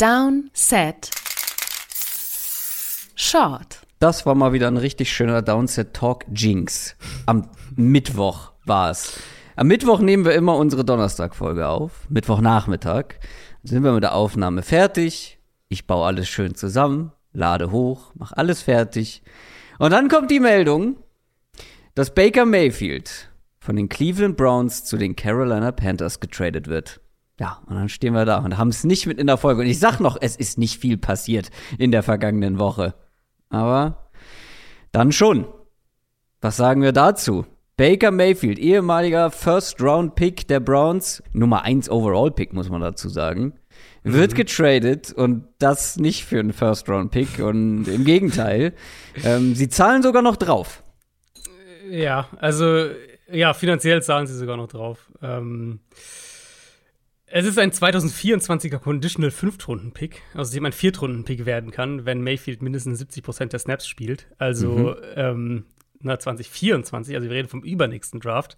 Down, Set, Short. Das war mal wieder ein richtig schöner Downset Talk Jinx. Am Mittwoch war es. Am Mittwoch nehmen wir immer unsere Donnerstag-Folge auf. Mittwochnachmittag. Sind wir mit der Aufnahme fertig. Ich baue alles schön zusammen, lade hoch, mach alles fertig. Und dann kommt die Meldung, dass Baker Mayfield von den Cleveland Browns zu den Carolina Panthers getradet wird. Ja, und dann stehen wir da und haben es nicht mit in der Folge. Und ich sag noch, es ist nicht viel passiert in der vergangenen Woche. Aber dann schon. Was sagen wir dazu? Baker Mayfield, ehemaliger First-Round-Pick der Browns, Nummer 1 Overall-Pick, muss man dazu sagen, wird mhm. getradet und das nicht für einen First-Round-Pick und im Gegenteil, ähm, sie zahlen sogar noch drauf. Ja, also ja, finanziell zahlen sie sogar noch drauf. Ähm, es ist ein 2024er Conditional Fünftrunden-Pick, aus dem ein Viertrunden-Pick werden kann, wenn Mayfield mindestens 70% der Snaps spielt. Also mhm. ähm, na, 2024, also wir reden vom übernächsten Draft.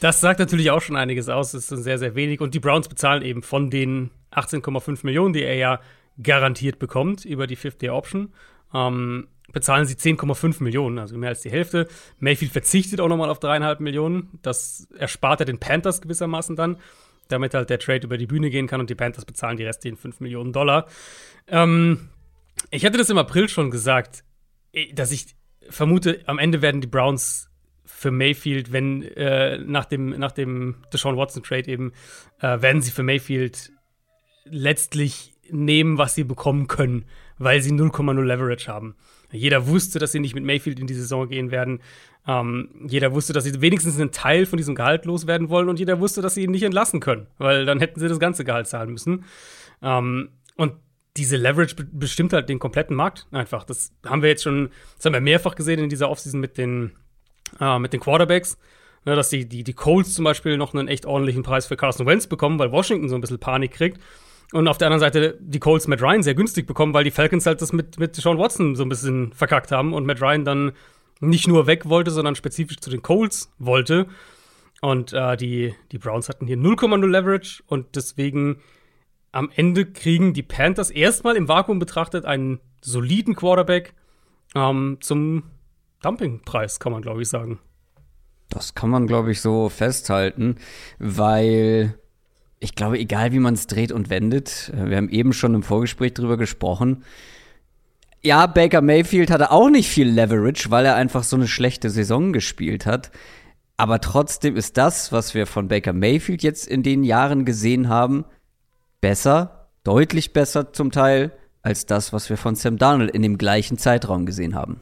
Das sagt natürlich auch schon einiges aus. Das ist sehr, sehr wenig. Und die Browns bezahlen eben von den 18,5 Millionen, die er ja garantiert bekommt über die Fifth-Year-Option, ähm, bezahlen sie 10,5 Millionen, also mehr als die Hälfte. Mayfield verzichtet auch nochmal auf dreieinhalb Millionen. Das erspart er den Panthers gewissermaßen dann, damit halt der Trade über die Bühne gehen kann und die Panthers bezahlen die restlichen 5 Millionen Dollar. Ähm, ich hatte das im April schon gesagt, dass ich vermute, am Ende werden die Browns für Mayfield, wenn äh, nach dem, nach dem Deshaun Watson Trade eben, äh, werden sie für Mayfield letztlich nehmen, was sie bekommen können, weil sie 0,0 Leverage haben. Jeder wusste, dass sie nicht mit Mayfield in die Saison gehen werden. Ähm, jeder wusste, dass sie wenigstens einen Teil von diesem Gehalt loswerden wollen und jeder wusste, dass sie ihn nicht entlassen können, weil dann hätten sie das ganze Gehalt zahlen müssen. Ähm, und diese Leverage bestimmt halt den kompletten Markt einfach. Das haben wir jetzt schon, das haben wir mehrfach gesehen in dieser Offseason mit den, äh, mit den Quarterbacks. Ne, dass die, die, die Colts zum Beispiel noch einen echt ordentlichen Preis für Carson Wentz bekommen, weil Washington so ein bisschen Panik kriegt. Und auf der anderen Seite die Colts Matt Ryan sehr günstig bekommen, weil die Falcons halt das mit, mit Sean Watson so ein bisschen verkackt haben und Matt Ryan dann nicht nur weg wollte, sondern spezifisch zu den Colts wollte. Und äh, die, die Browns hatten hier 0,0 Leverage und deswegen am Ende kriegen die Panthers erstmal im Vakuum betrachtet einen soliden Quarterback ähm, zum Dumpingpreis, kann man glaube ich sagen. Das kann man glaube ich so festhalten, weil ich glaube, egal wie man es dreht und wendet, äh, wir haben eben schon im Vorgespräch drüber gesprochen. Ja, Baker Mayfield hatte auch nicht viel Leverage, weil er einfach so eine schlechte Saison gespielt hat. Aber trotzdem ist das, was wir von Baker Mayfield jetzt in den Jahren gesehen haben, besser, deutlich besser zum Teil, als das, was wir von Sam Darnold in dem gleichen Zeitraum gesehen haben.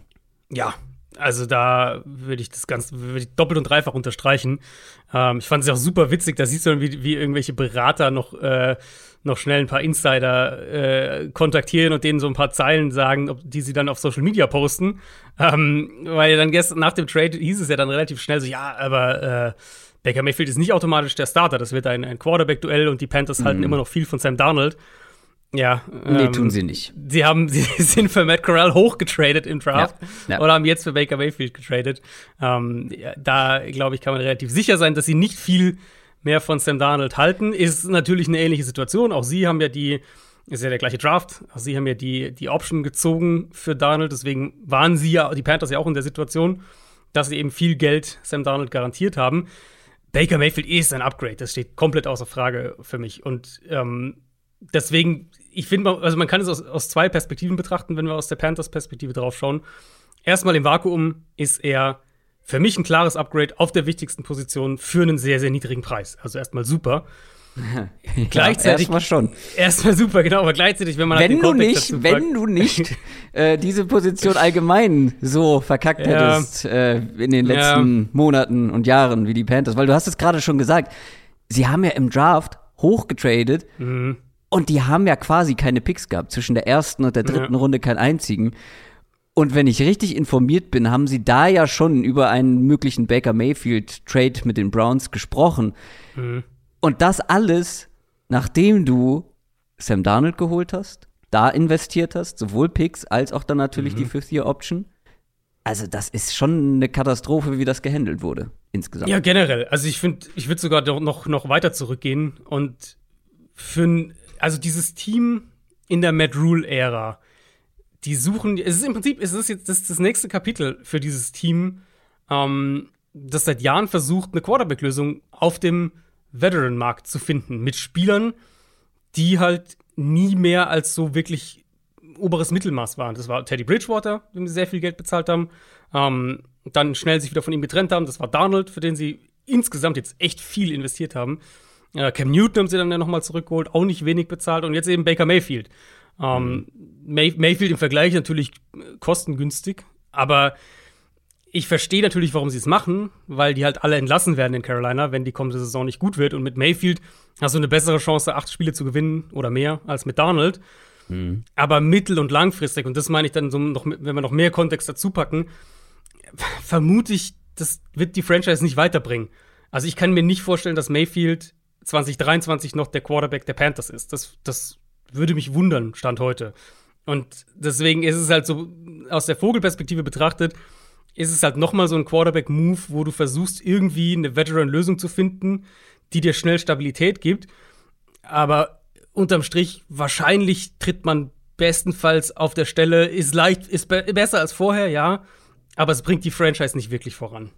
Ja, also da würde ich das ganz würde ich doppelt und dreifach unterstreichen. Ähm, ich fand es auch super witzig, da siehst du, wie, wie irgendwelche Berater noch, äh, noch schnell ein paar Insider äh, kontaktieren und denen so ein paar Zeilen sagen, ob, die sie dann auf Social Media posten. Ähm, weil dann gestern nach dem Trade hieß es ja dann relativ schnell so, ja, aber äh, Baker Mayfield ist nicht automatisch der Starter. Das wird ein, ein Quarterback-Duell und die Panthers mhm. halten immer noch viel von Sam Darnold. Ja. Nee, ähm, tun sie nicht. Sie haben, sie sind für Matt Corral hochgetradet im Draft ja, ja. oder haben jetzt für Baker Mayfield getradet. Ähm, da, glaube ich, kann man relativ sicher sein, dass sie nicht viel mehr von Sam Darnold halten. Ist natürlich eine ähnliche Situation. Auch sie haben ja die, ist ja der gleiche Draft. Auch sie haben ja die, die Option gezogen für Darnold. Deswegen waren sie ja, die Panthers ja auch in der Situation, dass sie eben viel Geld Sam Darnold garantiert haben. Baker Mayfield ist ein Upgrade. Das steht komplett außer Frage für mich. Und ähm, deswegen ich finde, also man kann es aus, aus zwei Perspektiven betrachten, wenn wir aus der Panthers-Perspektive drauf schauen. Erstmal im Vakuum ist er für mich ein klares Upgrade auf der wichtigsten Position für einen sehr, sehr niedrigen Preis. Also erstmal super. ja, gleichzeitig erstmal schon. Erstmal super, genau, aber gleichzeitig, wenn man wenn halt du nicht, wenn du nicht äh, diese Position allgemein so verkackt ja. hättest äh, in den letzten ja. Monaten und Jahren wie die Panthers, weil du hast es gerade schon gesagt, sie haben ja im Draft hochgetradet mhm. Und die haben ja quasi keine Picks gehabt. Zwischen der ersten und der dritten ja. Runde keinen einzigen. Und wenn ich richtig informiert bin, haben sie da ja schon über einen möglichen Baker Mayfield Trade mit den Browns gesprochen. Mhm. Und das alles, nachdem du Sam Darnold geholt hast, da investiert hast, sowohl Picks als auch dann natürlich mhm. die Fifth Year Option. Also das ist schon eine Katastrophe, wie das gehandelt wurde insgesamt. Ja, generell. Also ich finde, ich würde sogar noch, noch weiter zurückgehen und für ein also dieses Team in der Matt Rule-Ära. Die suchen, es ist im Prinzip, es ist jetzt das, das nächste Kapitel für dieses Team, ähm, das seit Jahren versucht, eine Quarterback-Lösung auf dem Veteran-Markt zu finden. Mit Spielern, die halt nie mehr als so wirklich oberes Mittelmaß waren. Das war Teddy Bridgewater, dem sie sehr viel Geld bezahlt haben. Ähm, dann schnell sich wieder von ihm getrennt haben. Das war Donald, für den sie insgesamt jetzt echt viel investiert haben. Äh, Cam Newton haben sie dann ja nochmal zurückgeholt, auch nicht wenig bezahlt. Und jetzt eben Baker Mayfield. Ähm, mhm. May Mayfield im Vergleich natürlich kostengünstig, aber ich verstehe natürlich, warum sie es machen, weil die halt alle entlassen werden in Carolina, wenn die kommende Saison nicht gut wird. Und mit Mayfield hast du eine bessere Chance, acht Spiele zu gewinnen oder mehr als mit Donald. Mhm. Aber mittel- und langfristig, und das meine ich dann so noch, wenn wir noch mehr Kontext dazu packen, vermute ich, das wird die Franchise nicht weiterbringen. Also ich kann mir nicht vorstellen, dass Mayfield 2023 noch der Quarterback der Panthers ist. Das, das würde mich wundern, Stand heute. Und deswegen ist es halt so, aus der Vogelperspektive betrachtet, ist es halt nochmal so ein Quarterback-Move, wo du versuchst, irgendwie eine Veteran-Lösung zu finden, die dir schnell Stabilität gibt. Aber unterm Strich, wahrscheinlich tritt man bestenfalls auf der Stelle, ist leicht, ist be besser als vorher, ja. Aber es bringt die Franchise nicht wirklich voran.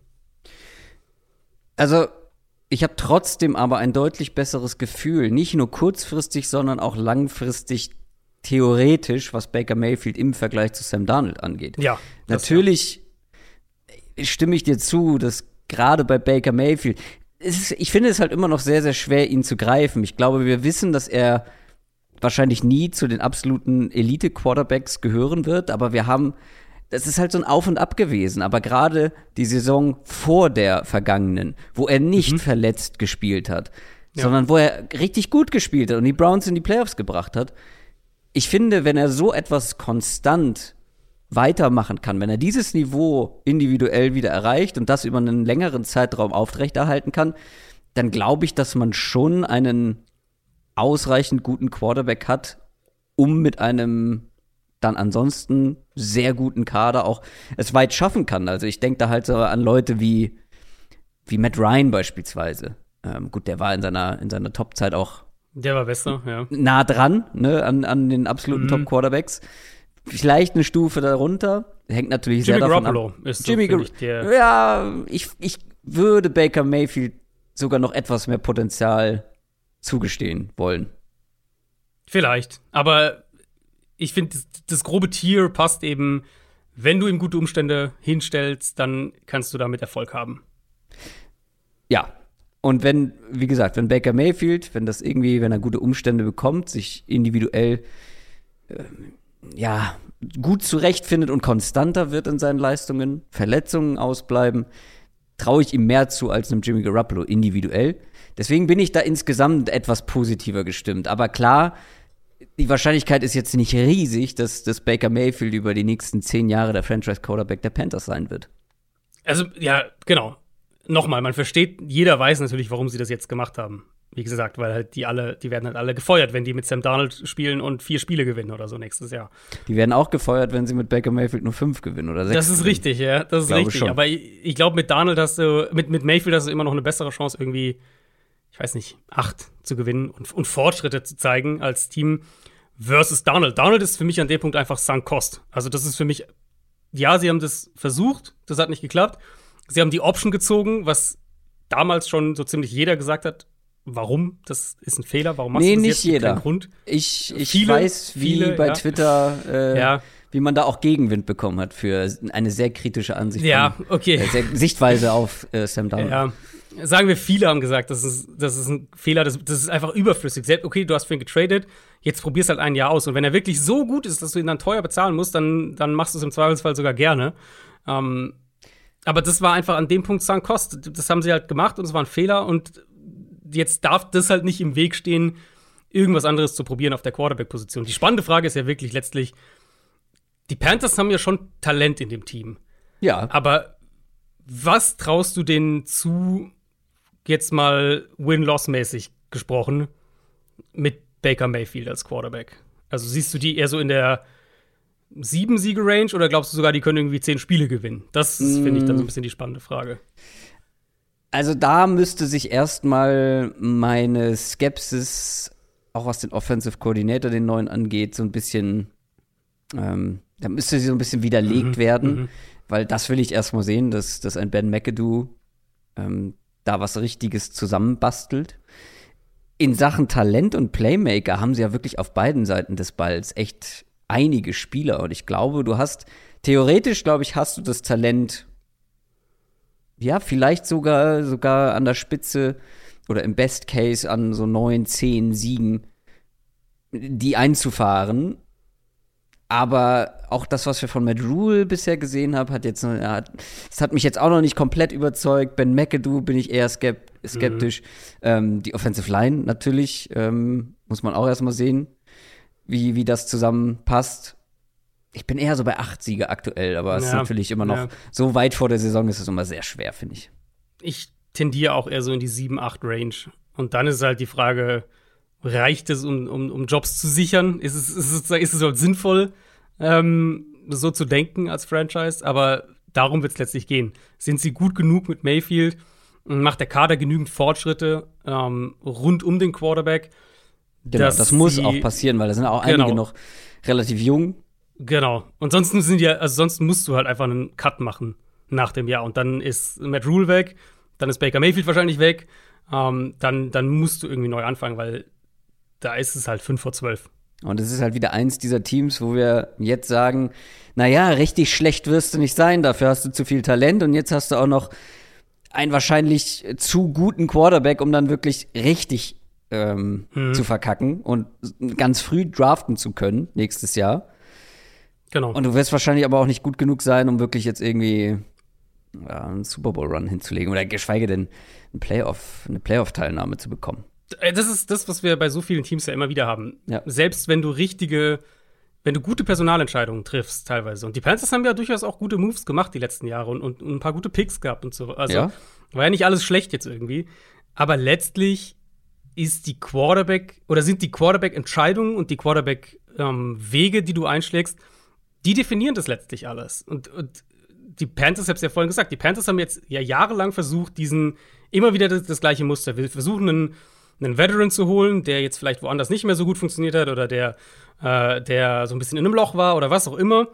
Also, ich habe trotzdem aber ein deutlich besseres Gefühl, nicht nur kurzfristig, sondern auch langfristig theoretisch, was Baker Mayfield im Vergleich zu Sam Darnold angeht. Ja. Natürlich ja. stimme ich dir zu, dass gerade bei Baker Mayfield, ist, ich finde es halt immer noch sehr, sehr schwer, ihn zu greifen. Ich glaube, wir wissen, dass er wahrscheinlich nie zu den absoluten Elite-Quarterbacks gehören wird, aber wir haben das ist halt so ein Auf und Ab gewesen. Aber gerade die Saison vor der vergangenen, wo er nicht mhm. verletzt gespielt hat, ja. sondern wo er richtig gut gespielt hat und die Browns in die Playoffs gebracht hat. Ich finde, wenn er so etwas konstant weitermachen kann, wenn er dieses Niveau individuell wieder erreicht und das über einen längeren Zeitraum aufrechterhalten kann, dann glaube ich, dass man schon einen ausreichend guten Quarterback hat, um mit einem dann ansonsten sehr guten Kader auch es weit schaffen kann. Also ich denke da halt so an Leute wie, wie Matt Ryan beispielsweise. Ähm, gut, der war in seiner, in seiner Top-Zeit auch der war besser, ja. Nah dran, ne, an, an den absoluten mhm. Top-Quarterbacks. Vielleicht eine Stufe darunter. Hängt natürlich Jimmy sehr davon Garoppolo ab. ist Jimmy so, ich, der Ja, ich, ich würde Baker Mayfield sogar noch etwas mehr Potenzial zugestehen wollen. Vielleicht. Aber ich finde, das, das, grobe Tier passt eben, wenn du ihm gute Umstände hinstellst, dann kannst du damit Erfolg haben. Ja. Und wenn, wie gesagt, wenn Baker Mayfield, wenn das irgendwie, wenn er gute Umstände bekommt, sich individuell äh, ja, gut zurechtfindet und konstanter wird in seinen Leistungen, Verletzungen ausbleiben, traue ich ihm mehr zu als einem Jimmy Garoppolo individuell. Deswegen bin ich da insgesamt etwas positiver gestimmt. Aber klar, die Wahrscheinlichkeit ist jetzt nicht riesig, dass, dass Baker Mayfield über die nächsten zehn Jahre der Franchise-Quarterback der Panthers sein wird. Also, ja, genau. Nochmal, man versteht, jeder weiß natürlich, warum sie das jetzt gemacht haben. Wie gesagt, weil halt die alle, die werden halt alle gefeuert, wenn die mit Sam Darnold spielen und vier Spiele gewinnen oder so nächstes Jahr. Die werden auch gefeuert, wenn sie mit Baker Mayfield nur fünf gewinnen oder sechs. Das ist gewinnen. richtig, ja. Das ist richtig. Schon. Aber ich, ich glaube, mit Darnold hast du, mit, mit Mayfield hast du immer noch eine bessere Chance, irgendwie, ich weiß nicht, acht zu gewinnen und, und Fortschritte zu zeigen als Team versus Donald. Donald ist für mich an dem Punkt einfach sunk cost. Also das ist für mich, ja, sie haben das versucht, das hat nicht geklappt. Sie haben die Option gezogen, was damals schon so ziemlich jeder gesagt hat, warum, das ist ein Fehler, warum machst nee, du das nicht jetzt? jeder. Grund. Ich, ich viele, weiß, wie viele, bei ja. Twitter, äh, ja. wie man da auch Gegenwind bekommen hat für eine sehr kritische Ansicht. Ja, von, okay. Äh, Sichtweise auf äh, Sam Donald. Ja sagen wir, viele haben gesagt, das ist, das ist ein Fehler, das, das ist einfach überflüssig. Selbst, okay, du hast für ihn getradet, jetzt probierst halt ein Jahr aus. Und wenn er wirklich so gut ist, dass du ihn dann teuer bezahlen musst, dann, dann machst du es im Zweifelsfall sogar gerne. Ähm, aber das war einfach an dem Punkt Sunk Cost. Das haben sie halt gemacht und es war ein Fehler. Und jetzt darf das halt nicht im Weg stehen, irgendwas anderes zu probieren auf der Quarterback-Position. Die spannende Frage ist ja wirklich letztlich, die Panthers haben ja schon Talent in dem Team. Ja. Aber was traust du denen zu, jetzt mal Win-Loss-mäßig gesprochen, mit Baker Mayfield als Quarterback? Also siehst du die eher so in der sieben Siege-Range oder glaubst du sogar, die können irgendwie zehn Spiele gewinnen? Das mm. finde ich dann so ein bisschen die spannende Frage. Also da müsste sich erstmal meine Skepsis auch was den Offensive Coordinator, den neuen angeht, so ein bisschen, ähm, da müsste sie so ein bisschen widerlegt Mhm, werden, mhm. weil das will ich erstmal sehen, dass, dass ein Ben McAdoo ähm, da was Richtiges zusammenbastelt. In Sachen Talent und Playmaker haben sie ja wirklich auf beiden Seiten des Balls echt einige Spieler und ich glaube, du hast theoretisch, glaube ich, hast du das Talent, ja, vielleicht sogar, sogar an der Spitze oder im Best Case an so neun, zehn Siegen, die einzufahren. Aber auch das, was wir von Matt Rule bisher gesehen haben, hat jetzt, hat- das hat mich jetzt auch noch nicht komplett überzeugt. Ben McAdoo bin ich eher skep skeptisch. Ähm, die Offensive Line natürlich, ähm, muss man auch erstmal sehen, wie, wie das zusammenpasst. Ich bin eher so bei acht Siege aktuell, aber es ist Ja, natürlich immer noch ja. so weit vor der Saison, ist es immer sehr schwer, finde ich. Ich tendiere auch eher so in die 7-8-Range. Und dann ist halt die Frage, reicht es, um, um, um Jobs zu sichern? Ist es, ist es, ist es überhaupt sinnvoll, ähm, so zu denken als Franchise? Aber darum wird es letztlich gehen. Sind sie gut genug mit Mayfield? Macht der Kader genügend Fortschritte ähm, rund um den Quarterback? Genau, das muss auch passieren, weil da sind auch Genau. einige noch relativ jung. Genau. Und sonst sind ja, also sonst musst du halt einfach einen Cut machen nach dem Jahr. Und dann ist Matt Rule weg, dann ist Baker Mayfield wahrscheinlich weg. Ähm, dann, dann musst du irgendwie neu anfangen, weil da ist es halt 5 vor 12. Und es ist halt wieder eins dieser Teams, wo wir jetzt sagen, naja, richtig schlecht wirst du nicht sein, dafür hast du zu viel Talent und jetzt hast du auch noch einen wahrscheinlich zu guten Quarterback, um dann wirklich richtig ähm, Mhm. zu verkacken und ganz früh draften zu können nächstes Jahr. Genau. Und du wirst wahrscheinlich aber auch nicht gut genug sein, um wirklich jetzt irgendwie ja, einen Super Bowl Run hinzulegen oder geschweige denn ein Playoff, eine Playoff-Teilnahme zu bekommen. Äh, Das ist das, was wir bei so vielen Teams ja immer wieder haben. Ja. Selbst wenn du richtige, wenn du gute Personalentscheidungen triffst, teilweise. Und die Panthers haben ja durchaus auch gute Moves gemacht die letzten Jahre und, und, und ein paar gute Picks gehabt und so. Also Ja. war ja nicht alles schlecht jetzt irgendwie. Aber letztlich ist die Quarterback oder sind die Quarterback-Entscheidungen und die Quarterback-Wege, die du einschlägst, die definieren das letztlich alles. Und, und die Panthers, ich hab's ja vorhin gesagt, die Panthers haben jetzt ja jahrelang versucht, diesen immer wieder das, das gleiche Muster. Wir versuchen einen, einen Veteran zu holen, der jetzt vielleicht woanders nicht mehr so gut funktioniert hat oder der, äh, der so ein bisschen in einem Loch war oder was auch immer.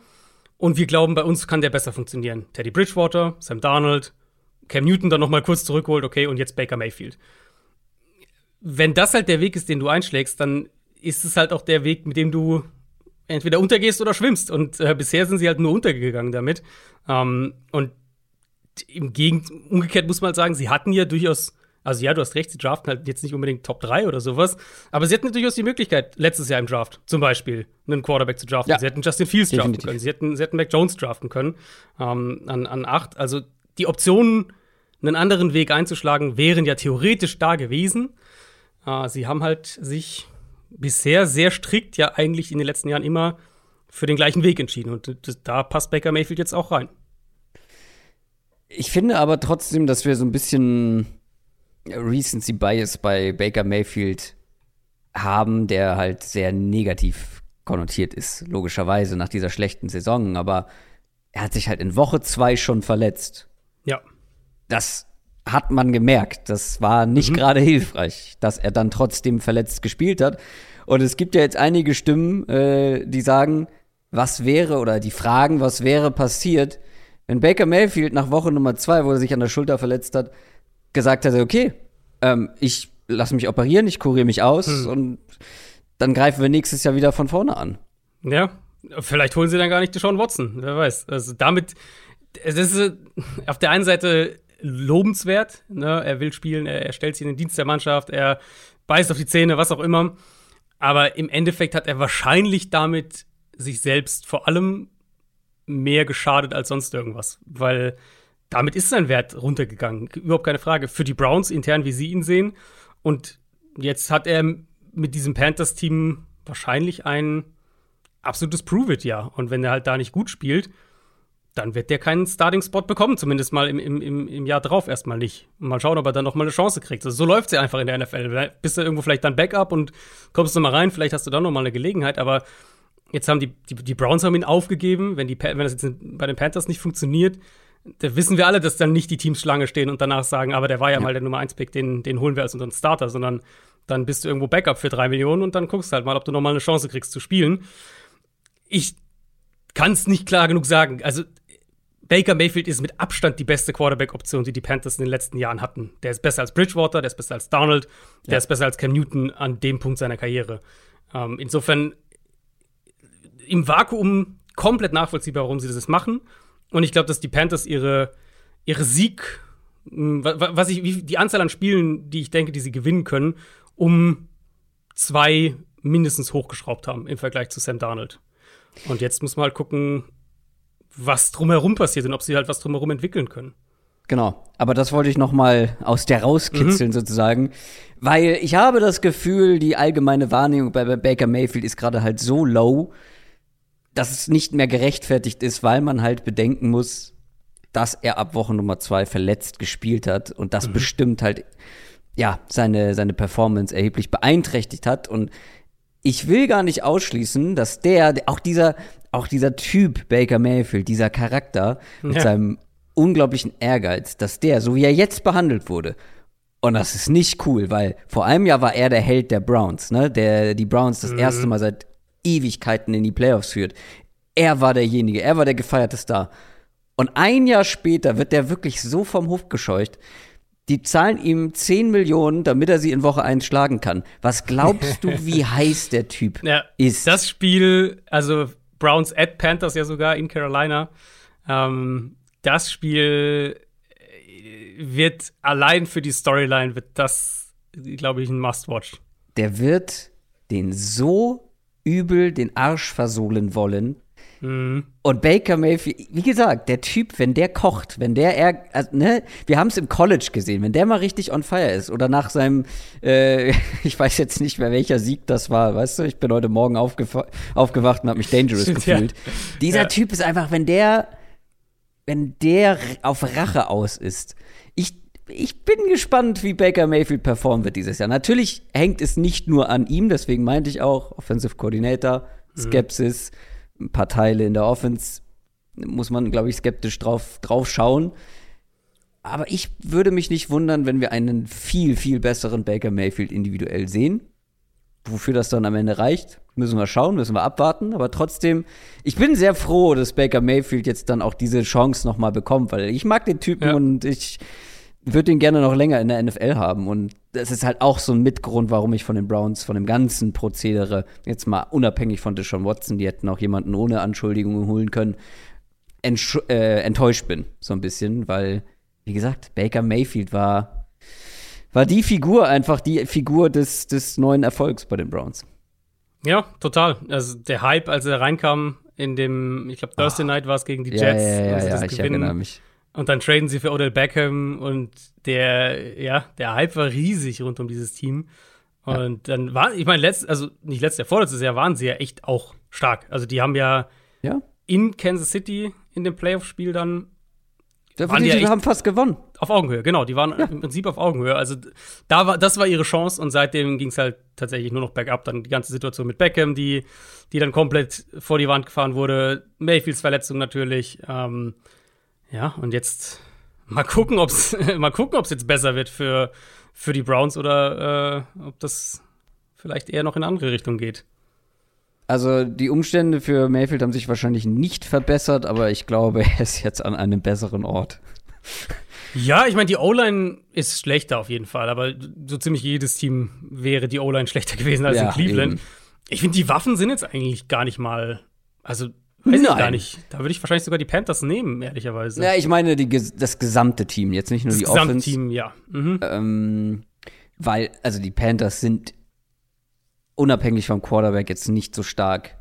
Und wir glauben, bei uns kann der besser funktionieren. Teddy Bridgewater, Sam Darnold, Cam Newton dann noch mal kurz zurückholt, okay, und jetzt Baker Mayfield. Wenn das halt der Weg ist, den du einschlägst, dann ist es halt auch der Weg, mit dem du entweder untergehst oder schwimmst. Und äh, bisher sind sie halt nur untergegangen damit. Ähm, und im Gegend, umgekehrt muss man halt sagen, sie hatten ja durchaus, also ja, du hast recht, sie draften halt jetzt nicht unbedingt Top 3 oder sowas, aber sie hatten durchaus die Möglichkeit, letztes Jahr im Draft zum Beispiel einen Quarterback zu draften. Ja. Sie hätten Justin Fields draften Definitiv. können, sie hätten, sie hätten Mac Jones draften können ähm, an, an 8. Also die Optionen, einen anderen Weg einzuschlagen, wären ja theoretisch da gewesen. Äh, sie haben halt sich bisher sehr strikt ja eigentlich in den letzten Jahren immer für den gleichen Weg entschieden. Und da passt Baker Mayfield jetzt auch rein. Ich finde aber trotzdem, dass wir so ein bisschen Recency Bias bei Baker Mayfield haben, der halt sehr negativ konnotiert ist, logischerweise nach dieser schlechten Saison. Aber er hat sich halt in Woche zwei schon verletzt. Ja. Das hat man gemerkt. Das war nicht gerade hilfreich, dass er dann trotzdem verletzt gespielt hat. Und es gibt ja jetzt einige Stimmen, äh, die sagen, was wäre oder die fragen, was wäre passiert, wenn Baker Mayfield nach Woche Nummer zwei, wo er sich an der Schulter verletzt hat, gesagt hätte, okay, ähm, ich lasse mich operieren, ich kuriere mich aus und dann greifen wir nächstes Jahr wieder von vorne an. Ja, vielleicht holen sie dann gar nicht Deshaun Watson, wer weiß. Also damit, es ist äh, auf der einen Seite lobenswert, ne? er will spielen, er, er stellt sich in den Dienst der Mannschaft, er beißt auf die Zähne, was auch immer. Aber im Endeffekt hat er wahrscheinlich damit sich selbst vor allem mehr geschadet als sonst irgendwas, weil damit ist sein Wert runtergegangen, überhaupt keine Frage. Für die Browns intern, wie sie ihn sehen. Und jetzt hat er mit diesem Panthers-Team wahrscheinlich ein absolutes Prove-It-Jahr. Und wenn er halt da nicht gut spielt, dann wird der keinen Starting-Spot bekommen, zumindest mal im, im, im, Jahr drauf erstmal nicht. Mal schauen, ob er dann noch mal eine Chance kriegt. Also so läuft sie einfach in der NFL. Bist du irgendwo vielleicht dann Backup und kommst du mal rein, vielleicht hast du dann noch mal eine Gelegenheit, aber jetzt haben die, die, die Browns haben ihn aufgegeben. Wenn, die, wenn das jetzt bei den Panthers nicht funktioniert, da wissen wir alle, dass dann nicht die Teams Schlange stehen und danach sagen, aber der war ja, mal der Nummer 1-Pick, den, den holen wir als unseren Starter, sondern Dann bist du irgendwo Backup für drei Millionen und dann guckst du halt mal, ob du nochmal eine Chance kriegst zu spielen. Ich kann es nicht klar genug sagen. Also, Baker Mayfield ist mit Abstand die beste Quarterback-Option, die die Panthers in den letzten Jahren hatten. Der ist besser als Bridgewater, der ist besser als Donald, der ja. ist besser als Cam Newton an dem Punkt seiner Karriere. Ähm, insofern im Vakuum komplett nachvollziehbar, warum sie das machen. Und ich glaube, dass die Panthers ihre, ihre Sieg, hm, was ich, wie die Anzahl an Spielen, die ich denke, die sie gewinnen können, um zwei mindestens hochgeschraubt haben im Vergleich zu Sam Darnold. Und jetzt muss man halt gucken, was drumherum passiert und ob sie halt was drumherum entwickeln können. Genau, aber das wollte ich noch mal aus der rauskitzeln mhm. sozusagen, weil ich habe das Gefühl, die allgemeine Wahrnehmung bei Baker Mayfield ist gerade halt so low, dass es nicht mehr gerechtfertigt ist, weil man halt bedenken muss, dass er ab Woche Nummer zwei verletzt gespielt hat und das mhm. bestimmt halt ja seine seine Performance erheblich beeinträchtigt hat und ich will gar nicht ausschließen, dass der auch dieser auch dieser Typ Baker Mayfield, dieser Charakter mit ja. seinem unglaublichen Ehrgeiz, dass der, so wie er jetzt behandelt wurde, und das ist nicht cool, weil vor einem Jahr war er der Held der Browns, ne? Der die Browns das mhm. erste Mal seit Ewigkeiten in die Playoffs führt. Er war derjenige, er war der gefeierte Star. Und ein Jahr später wird der wirklich so vom Hof gescheucht. Die zahlen ihm 10 Millionen, damit er sie in Woche 1 schlagen kann. Was glaubst du, wie heiß der Typ ja, ist? Das Spiel, also Browns at Panthers ja sogar in Carolina. Ähm, das Spiel äh, wird allein für die Storyline wird das, glaube ich, ein Must-Watch. Der wird den so übel den Arsch versohlen wollen. Mhm. Und Baker Mayfield, wie gesagt, der Typ, wenn der kocht, wenn der, er, also, ne, wir haben es im College gesehen, wenn der mal richtig on fire ist oder nach seinem, äh, ich weiß jetzt nicht mehr welcher Sieg das war, weißt du, ich bin heute Morgen aufgewacht und habe mich dangerous gefühlt. Ja. Dieser ja. Typ ist einfach, wenn der, wenn der auf Rache aus ist, ich, ich bin gespannt, wie Baker Mayfield performen wird dieses Jahr. Natürlich hängt es nicht nur an ihm, deswegen meinte ich auch, Offensive Coordinator, mhm. Skepsis, mhm ein paar Teile in der Offense muss man, glaube ich, skeptisch drauf, drauf schauen. Aber ich würde mich nicht wundern, wenn wir einen viel, viel besseren Baker Mayfield individuell sehen. Wofür das dann am Ende reicht, müssen wir schauen, müssen wir abwarten. Aber trotzdem, ich bin sehr froh, dass Baker Mayfield jetzt dann auch diese Chance nochmal bekommt, weil ich mag den Typen ja. und ich würde ihn gerne noch länger in der NFL haben. Und das ist halt auch so ein Mitgrund, warum ich von den Browns, von dem ganzen Prozedere, jetzt mal unabhängig von Deshaun Watson, die hätten auch jemanden ohne Anschuldigungen holen können, äh, enttäuscht bin, so ein bisschen, weil, wie gesagt, Baker Mayfield war, war die Figur, einfach die Figur des, des neuen Erfolgs bei den Browns. Ja, total. Also der Hype, als er reinkam in dem, ich glaube, Thursday Night war es gegen die Jets. Ja, ja, ja, ja, ja ich erinnere mich und dann traden sie für Odell Beckham und der, ja, der Hype war riesig rund um dieses Team. Und ja. dann war, ich meine, letzt, also nicht letztes Jahr, vorletztes Jahr waren sie ja echt auch stark. Also die haben ja, ja. in Kansas City in dem Playoff-Spiel dann. Ja, waren die, die haben fast gewonnen. Auf Augenhöhe, genau. Die waren ja. im Prinzip auf Augenhöhe. Also da war, das war ihre Chance und seitdem ging es halt tatsächlich nur noch bergab. Dann die ganze Situation mit Beckham, die, die dann komplett vor die Wand gefahren wurde. Mayfields Verletzung natürlich. Ähm, ja, und jetzt mal gucken, ob es mal gucken, ob es jetzt besser wird für, für die Browns oder äh, ob das vielleicht eher noch in eine andere Richtung geht. Also die Umstände für Mayfield haben sich wahrscheinlich nicht verbessert, aber ich glaube, er ist jetzt an einem besseren Ort. Ja, ich meine, die O-Line ist schlechter auf jeden Fall, aber so ziemlich jedes Team wäre die O-Line schlechter gewesen als ja, in Cleveland. Eben. Ich finde, die Waffen sind jetzt eigentlich gar nicht mal. Also Weiß Nein. ich gar nicht. Da würde ich wahrscheinlich sogar die Panthers nehmen, ehrlicherweise. Ja, ich meine die, das gesamte Team, jetzt nicht nur das die Offense. Das gesamte Team, ja. Mhm. Ähm, weil, also die Panthers sind unabhängig vom Quarterback jetzt nicht so stark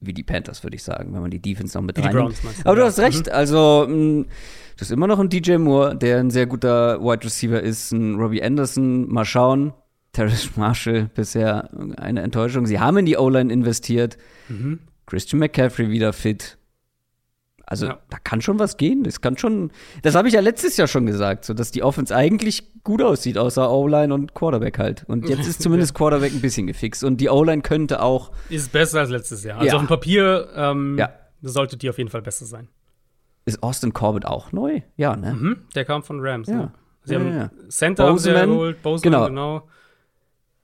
wie die Panthers, würde ich sagen, wenn man die Defense noch mit rein. Aber du hast recht, mhm. also mh, mm, du hast immer noch einen DJ Moore, der ein sehr guter Wide Receiver ist, ein Robbie Anderson, mal schauen. Terrence Marshall bisher eine Enttäuschung. Sie haben in die O-Line investiert. Mhm. Christian McCaffrey wieder fit. Also ja. da kann schon was gehen. Das kann schon. Das habe ich ja letztes Jahr schon gesagt, so dass die Offense eigentlich gut aussieht, außer O-Line und Quarterback halt. Und jetzt ist zumindest Quarterback ein bisschen gefixt. Und die O-Line könnte auch. Ist besser als letztes Jahr. Also ja. auf dem Papier ähm, ja. sollte die auf jeden Fall besser sein. Ist Austin Corbett auch neu? Ja, ne? Mhm, der kam von Rams. Ja. Ne? Sie haben Center Boseman, haben sie geholt, Boseman, genau. genau.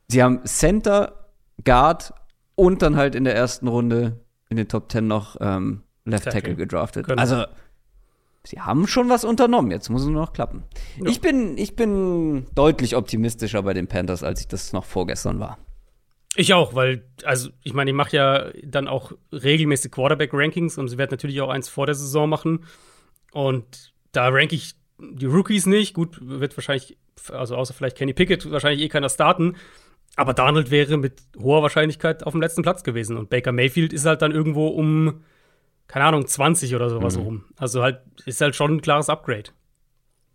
sie haben Center, Guard und dann halt in der ersten Runde in den Top 10 noch ähm, Left Tackle, Tackle gedraftet. Genau. Also, sie haben schon was unternommen. Jetzt muss es nur noch klappen. Ja. Ich, bin, ich bin deutlich optimistischer bei den Panthers, als ich das noch vorgestern war. Ich auch, weil, also ich meine, ich mache ja dann auch regelmäßig Quarterback-Rankings und sie werden natürlich auch eins vor der Saison machen. Und da ranke ich die Rookies nicht. Gut, wird wahrscheinlich, also außer vielleicht Kenny Pickett, wahrscheinlich eh keiner starten. Aber Donald wäre mit hoher Wahrscheinlichkeit auf dem letzten Platz gewesen. Und Baker Mayfield ist halt dann irgendwo um, keine Ahnung, 20 oder sowas mhm. rum. Also halt, ist halt schon ein klares Upgrade.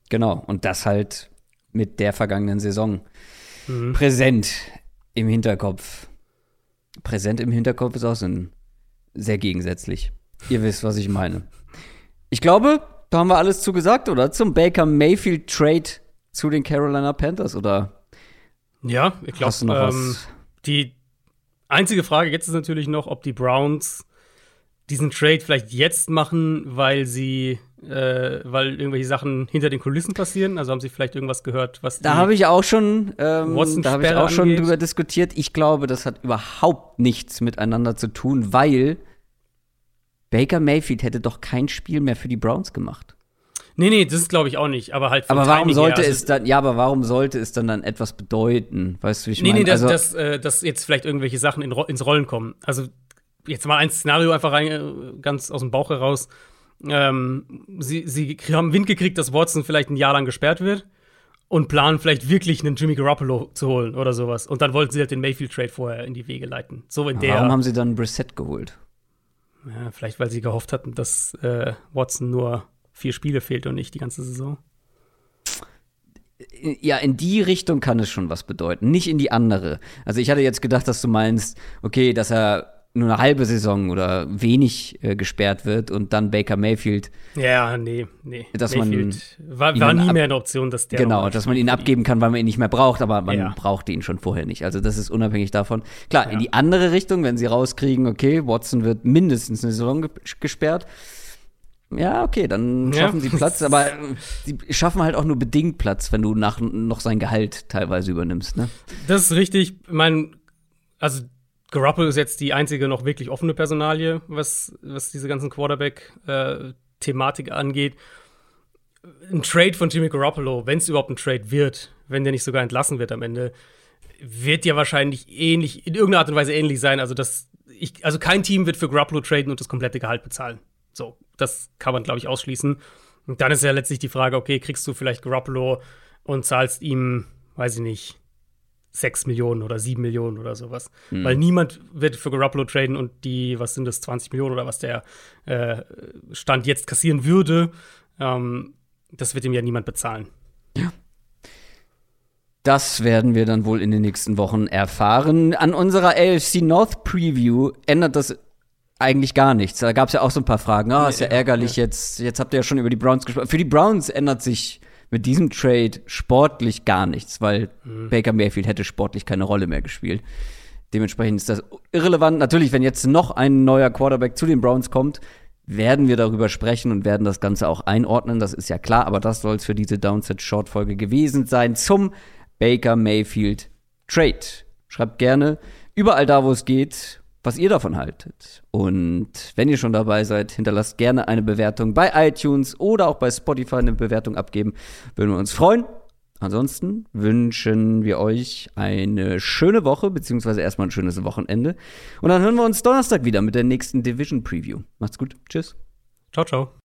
Genau, und das halt mit der vergangenen Saison mhm. präsent im Hinterkopf. Präsent im Hinterkopf ist auch so ein sehr gegensätzlich. Ihr wisst, was ich meine. Ich glaube, da haben wir alles zugesagt, oder? Zum Baker Mayfield Trade zu den Carolina Panthers, oder? Ja, ich glaube, ähm, die einzige Frage jetzt ist natürlich noch, ob die Browns diesen Trade vielleicht jetzt machen, weil sie äh, weil irgendwelche Sachen hinter den Kulissen passieren? Also haben Sie vielleicht irgendwas gehört, was Da habe ich auch schon, ähm, da habe ich auch schon angeht? drüber diskutiert. Ich glaube, das hat überhaupt nichts miteinander zu tun, weil Baker Mayfield hätte doch kein Spiel mehr für die Browns gemacht. Nee, nee, das ist glaube ich auch nicht, aber halt Aber warum sollte her, also es dann ja, aber warum sollte es dann dann etwas bedeuten? Weißt du, wie ich meine? Nee, nee, dass, also, dass, äh, dass jetzt vielleicht irgendwelche Sachen in, ins Rollen kommen. Also jetzt mal ein Szenario einfach rein, äh, ganz aus dem Bauch heraus ähm, sie, sie haben Wind gekriegt, dass Watson vielleicht ein Jahr lang gesperrt wird und planen vielleicht wirklich einen Jimmy Garoppolo zu holen oder sowas. Und dann wollten sie halt den Mayfield-Trade vorher in die Wege leiten. So in der. Warum haben sie dann Brissett geholt? Ja, vielleicht, weil sie gehofft hatten, dass äh, Watson nur vier Spiele fehlt und nicht die ganze Saison. Ja, in die Richtung kann es schon was bedeuten, nicht in die andere. Also ich hatte jetzt gedacht, dass du meinst, okay, dass er nur eine halbe Saison oder wenig äh, gesperrt wird und dann Baker Mayfield. Ja, nee, nee. Dass Mayfield man war, war nie mehr eine Option, dass der. Genau, dass man ihn abgeben kann, weil man ihn nicht mehr braucht, aber man ja. brauchte ihn schon vorher nicht. Also das ist unabhängig davon. Klar, ja. in die andere Richtung, wenn sie rauskriegen, okay, Watson wird mindestens eine Saison gesperrt. Ja, okay, dann schaffen ja. sie Platz, aber sie schaffen halt auch nur bedingt Platz, wenn du nach, noch sein Gehalt teilweise übernimmst, ne? Das ist richtig. Ich meine, also Garoppolo ist jetzt die einzige noch wirklich offene Personalie, was, was diese ganzen Quarterback-Thematik äh, angeht. Ein Trade von Jimmy Garoppolo, wenn es überhaupt ein Trade wird, wenn der nicht sogar entlassen wird am Ende, wird ja wahrscheinlich ähnlich, in irgendeiner Art und Weise ähnlich sein. Also, das, ich, also kein Team wird für Garoppolo traden und das komplette Gehalt bezahlen. So, das kann man, glaube ich, ausschließen. Und dann ist ja letztlich die Frage, okay, kriegst du vielleicht Garoppolo und zahlst ihm, weiß ich nicht, 6 Millionen oder 7 Millionen oder sowas. Mhm. Weil niemand wird für Garoppolo traden und die, was sind das, 20 Millionen oder was der äh, Stand jetzt kassieren würde, ähm, das wird ihm ja niemand bezahlen. Ja. Das werden wir dann wohl in den nächsten Wochen erfahren. An unserer AFC North Preview ändert das eigentlich gar nichts. Da gab es ja auch so ein paar Fragen. Ah, oh, ist ja ärgerlich ja. jetzt. Jetzt habt ihr ja schon über die Browns gesprochen. Für die Browns ändert sich mit diesem Trade sportlich gar nichts, weil mhm. Baker Mayfield hätte sportlich keine Rolle mehr gespielt. Dementsprechend ist das irrelevant. Natürlich, wenn jetzt noch ein neuer Quarterback zu den Browns kommt, werden wir darüber sprechen und werden das Ganze auch einordnen. Das ist ja klar, aber das soll es für diese Downset-Short-Folge gewesen sein zum Baker Mayfield Trade. Schreibt gerne überall da, wo es geht, was ihr davon haltet. Und wenn ihr schon dabei seid, hinterlasst gerne eine Bewertung bei iTunes oder auch bei Spotify eine Bewertung abgeben. Würden wir uns freuen. Ansonsten wünschen wir euch eine schöne Woche, beziehungsweise erstmal ein schönes Wochenende. Und dann hören wir uns Donnerstag wieder mit der nächsten Division Preview. Macht's gut. Tschüss. Ciao, ciao.